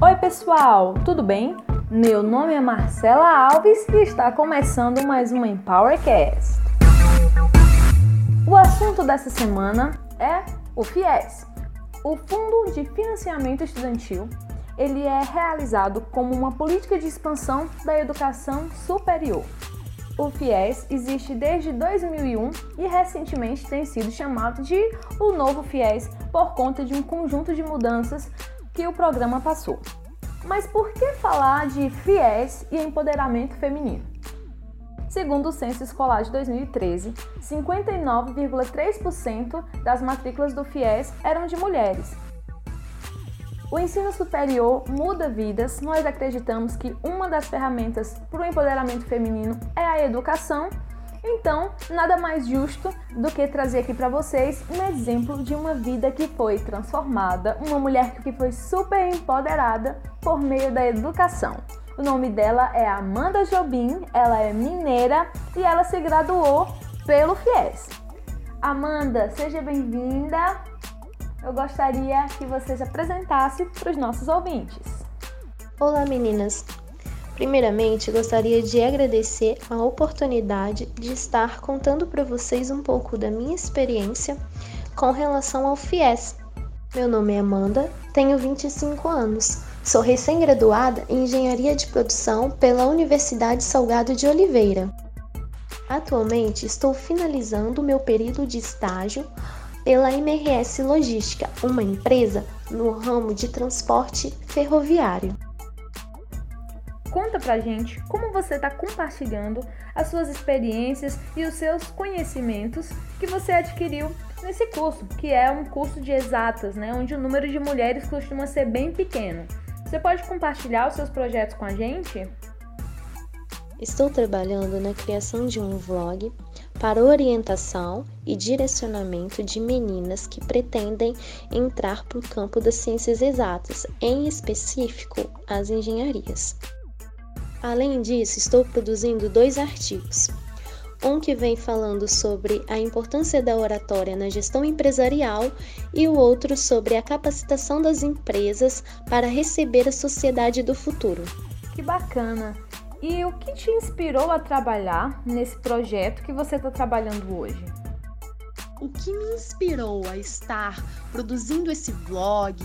Oi, pessoal, tudo bem? Meu nome é Marcela Alves e está começando mais uma Empowercast. O assunto dessa semana é o FIES, o Fundo de Financiamento Estudantil. Ele é realizado como uma política de expansão da educação superior. O FIES existe desde 2001 e recentemente tem sido chamado de o novo FIES por conta de um conjunto de mudanças que o programa passou. Mas por que falar de FIES e empoderamento feminino? Segundo o Censo Escolar de 2013, 59,3% das matrículas do FIES eram de mulheres o ensino superior muda vidas. Nós acreditamos que uma das ferramentas para o empoderamento feminino é a educação. Então, nada mais justo do que trazer aqui para vocês um exemplo de uma vida que foi transformada, uma mulher que foi super empoderada por meio da educação. O nome dela é Amanda Jobim, ela é mineira e ela se graduou pelo FIES. Amanda, seja bem-vinda eu gostaria que você se apresentasse para os nossos ouvintes. Olá, meninas! Primeiramente, gostaria de agradecer a oportunidade de estar contando para vocês um pouco da minha experiência com relação ao FIES. Meu nome é Amanda, tenho 25 anos, sou recém-graduada em Engenharia de Produção pela Universidade Salgado de Oliveira. Atualmente estou finalizando meu período de estágio pela MRS Logística, uma empresa no ramo de transporte ferroviário. Pra gente como você está compartilhando as suas experiências e os seus conhecimentos que você adquiriu nesse curso, que é um curso de exatas, né, onde o número de mulheres costuma ser bem pequeno. Você pode compartilhar os seus projetos com a gente? Estou trabalhando na criação de um vlog para orientação e direcionamento de meninas que pretendem entrar para o campo das ciências exatas, em específico as engenharias. Além disso, estou produzindo dois artigos. Um que vem falando sobre a importância da oratória na gestão empresarial e o outro sobre a capacitação das empresas para receber a sociedade do futuro. Que bacana! E o que te inspirou a trabalhar nesse projeto que você está trabalhando hoje? O que me inspirou a estar produzindo esse vlog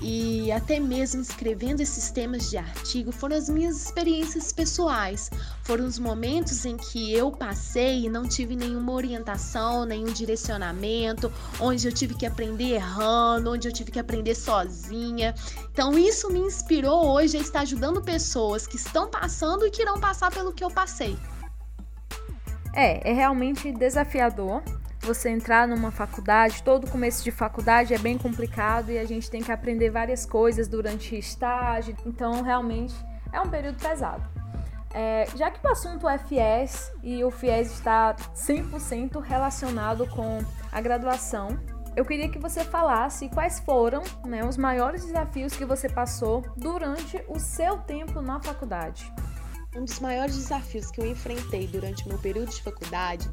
e até mesmo escrevendo esses temas de artigo foram as minhas experiências pessoais. Foram os momentos em que eu passei e não tive nenhuma orientação, nenhum direcionamento, onde eu tive que aprender errando, onde eu tive que aprender sozinha. Então isso me inspirou hoje a estar ajudando pessoas que estão passando e que irão passar pelo que eu passei. É, é realmente desafiador você entrar numa faculdade, todo começo de faculdade é bem complicado e a gente tem que aprender várias coisas durante estágio, então realmente é um período pesado. É, já que o assunto é FIES e o FIES está 100% relacionado com a graduação, eu queria que você falasse quais foram né, os maiores desafios que você passou durante o seu tempo na faculdade. Um dos maiores desafios que eu enfrentei durante meu período de faculdade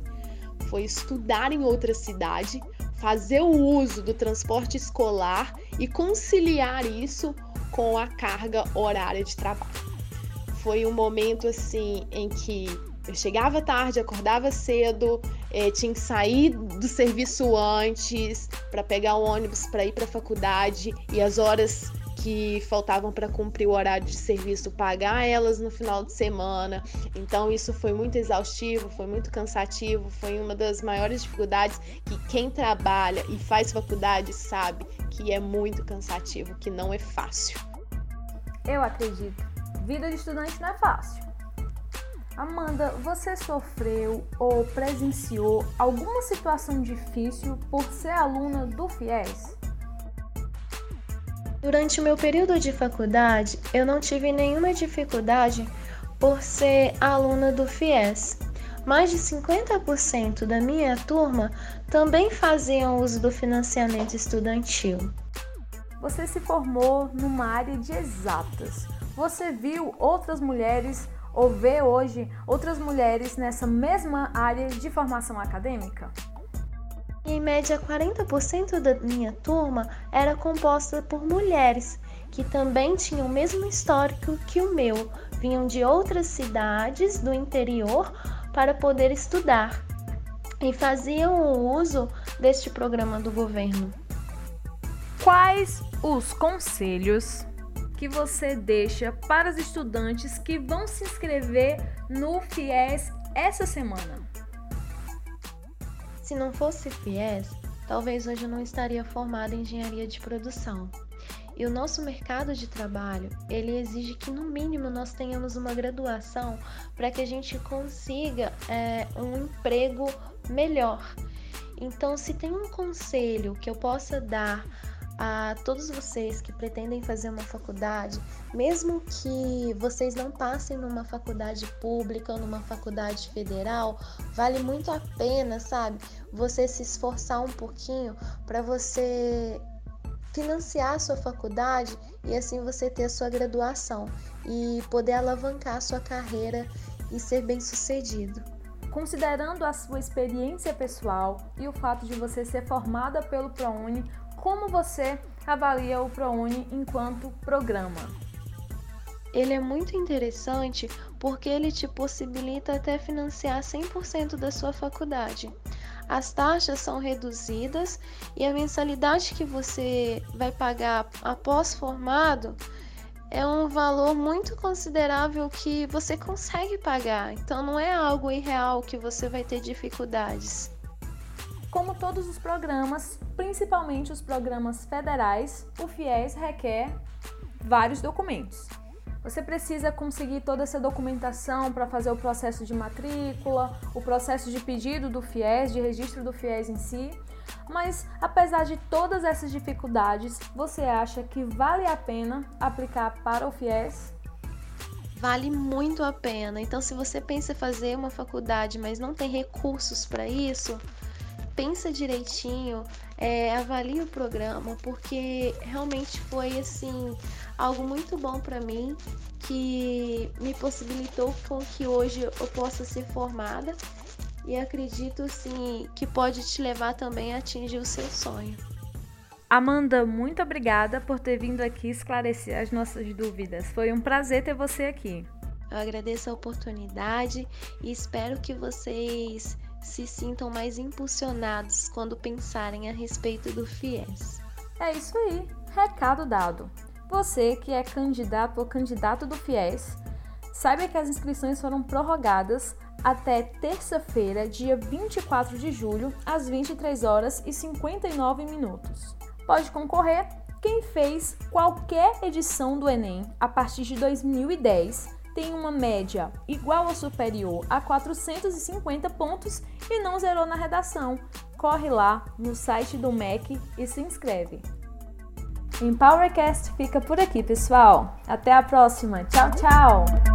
foi estudar em outra cidade, fazer o uso do transporte escolar e conciliar isso com a carga horária de trabalho. Foi um momento assim em que eu chegava tarde, acordava cedo, eh, tinha que sair do serviço antes para pegar o ônibus para ir para a faculdade e as horas que faltavam para cumprir o horário de serviço, pagar elas no final de semana. Então isso foi muito exaustivo, foi muito cansativo, foi uma das maiores dificuldades que quem trabalha e faz faculdade sabe que é muito cansativo, que não é fácil. Eu acredito. Vida de estudante não é fácil. Amanda, você sofreu ou presenciou alguma situação difícil por ser aluna do FIES? Durante o meu período de faculdade, eu não tive nenhuma dificuldade por ser aluna do FIES. Mais de 50% da minha turma também faziam uso do financiamento estudantil. Você se formou numa área de exatas. Você viu outras mulheres ou vê hoje outras mulheres nessa mesma área de formação acadêmica? Em média 40% da minha turma era composta por mulheres que também tinham o mesmo histórico que o meu, vinham de outras cidades do interior para poder estudar e faziam o uso deste programa do governo. Quais os conselhos que você deixa para os estudantes que vão se inscrever no FIES essa semana? Se não fosse FIES, talvez hoje eu não estaria formada em engenharia de produção. E o nosso mercado de trabalho, ele exige que no mínimo nós tenhamos uma graduação para que a gente consiga é, um emprego melhor. Então, se tem um conselho que eu possa dar a todos vocês que pretendem fazer uma faculdade, mesmo que vocês não passem numa faculdade pública ou numa faculdade federal, vale muito a pena, sabe? Você se esforçar um pouquinho para você financiar a sua faculdade e assim você ter a sua graduação e poder alavancar a sua carreira e ser bem-sucedido. Considerando a sua experiência pessoal e o fato de você ser formada pelo ProUni, como você avalia o ProUni enquanto programa? Ele é muito interessante porque ele te possibilita até financiar 100% da sua faculdade. As taxas são reduzidas e a mensalidade que você vai pagar após formado é um valor muito considerável que você consegue pagar. Então não é algo irreal que você vai ter dificuldades. Como todos os programas, principalmente os programas federais, o FIES requer vários documentos. Você precisa conseguir toda essa documentação para fazer o processo de matrícula, o processo de pedido do FIES, de registro do FIES em si. Mas apesar de todas essas dificuldades, você acha que vale a pena aplicar para o FIES? Vale muito a pena. Então, se você pensa em fazer uma faculdade, mas não tem recursos para isso, pensa direitinho, é, avalie o programa, porque realmente foi assim algo muito bom para mim que me possibilitou com que hoje eu possa ser formada e acredito sim que pode te levar também a atingir o seu sonho. Amanda, muito obrigada por ter vindo aqui esclarecer as nossas dúvidas. Foi um prazer ter você aqui. Eu agradeço a oportunidade e espero que vocês se sintam mais impulsionados quando pensarem a respeito do FIES. É isso aí, recado dado. Você que é candidato ou candidato do FIES, saiba que as inscrições foram prorrogadas até terça-feira, dia 24 de julho, às 23 horas e 59 minutos. Pode concorrer quem fez qualquer edição do Enem a partir de 2010 tem uma média igual ou superior a 450 pontos e não zerou na redação. Corre lá no site do MEC e se inscreve. Empowercast fica por aqui, pessoal. Até a próxima. Tchau, tchau!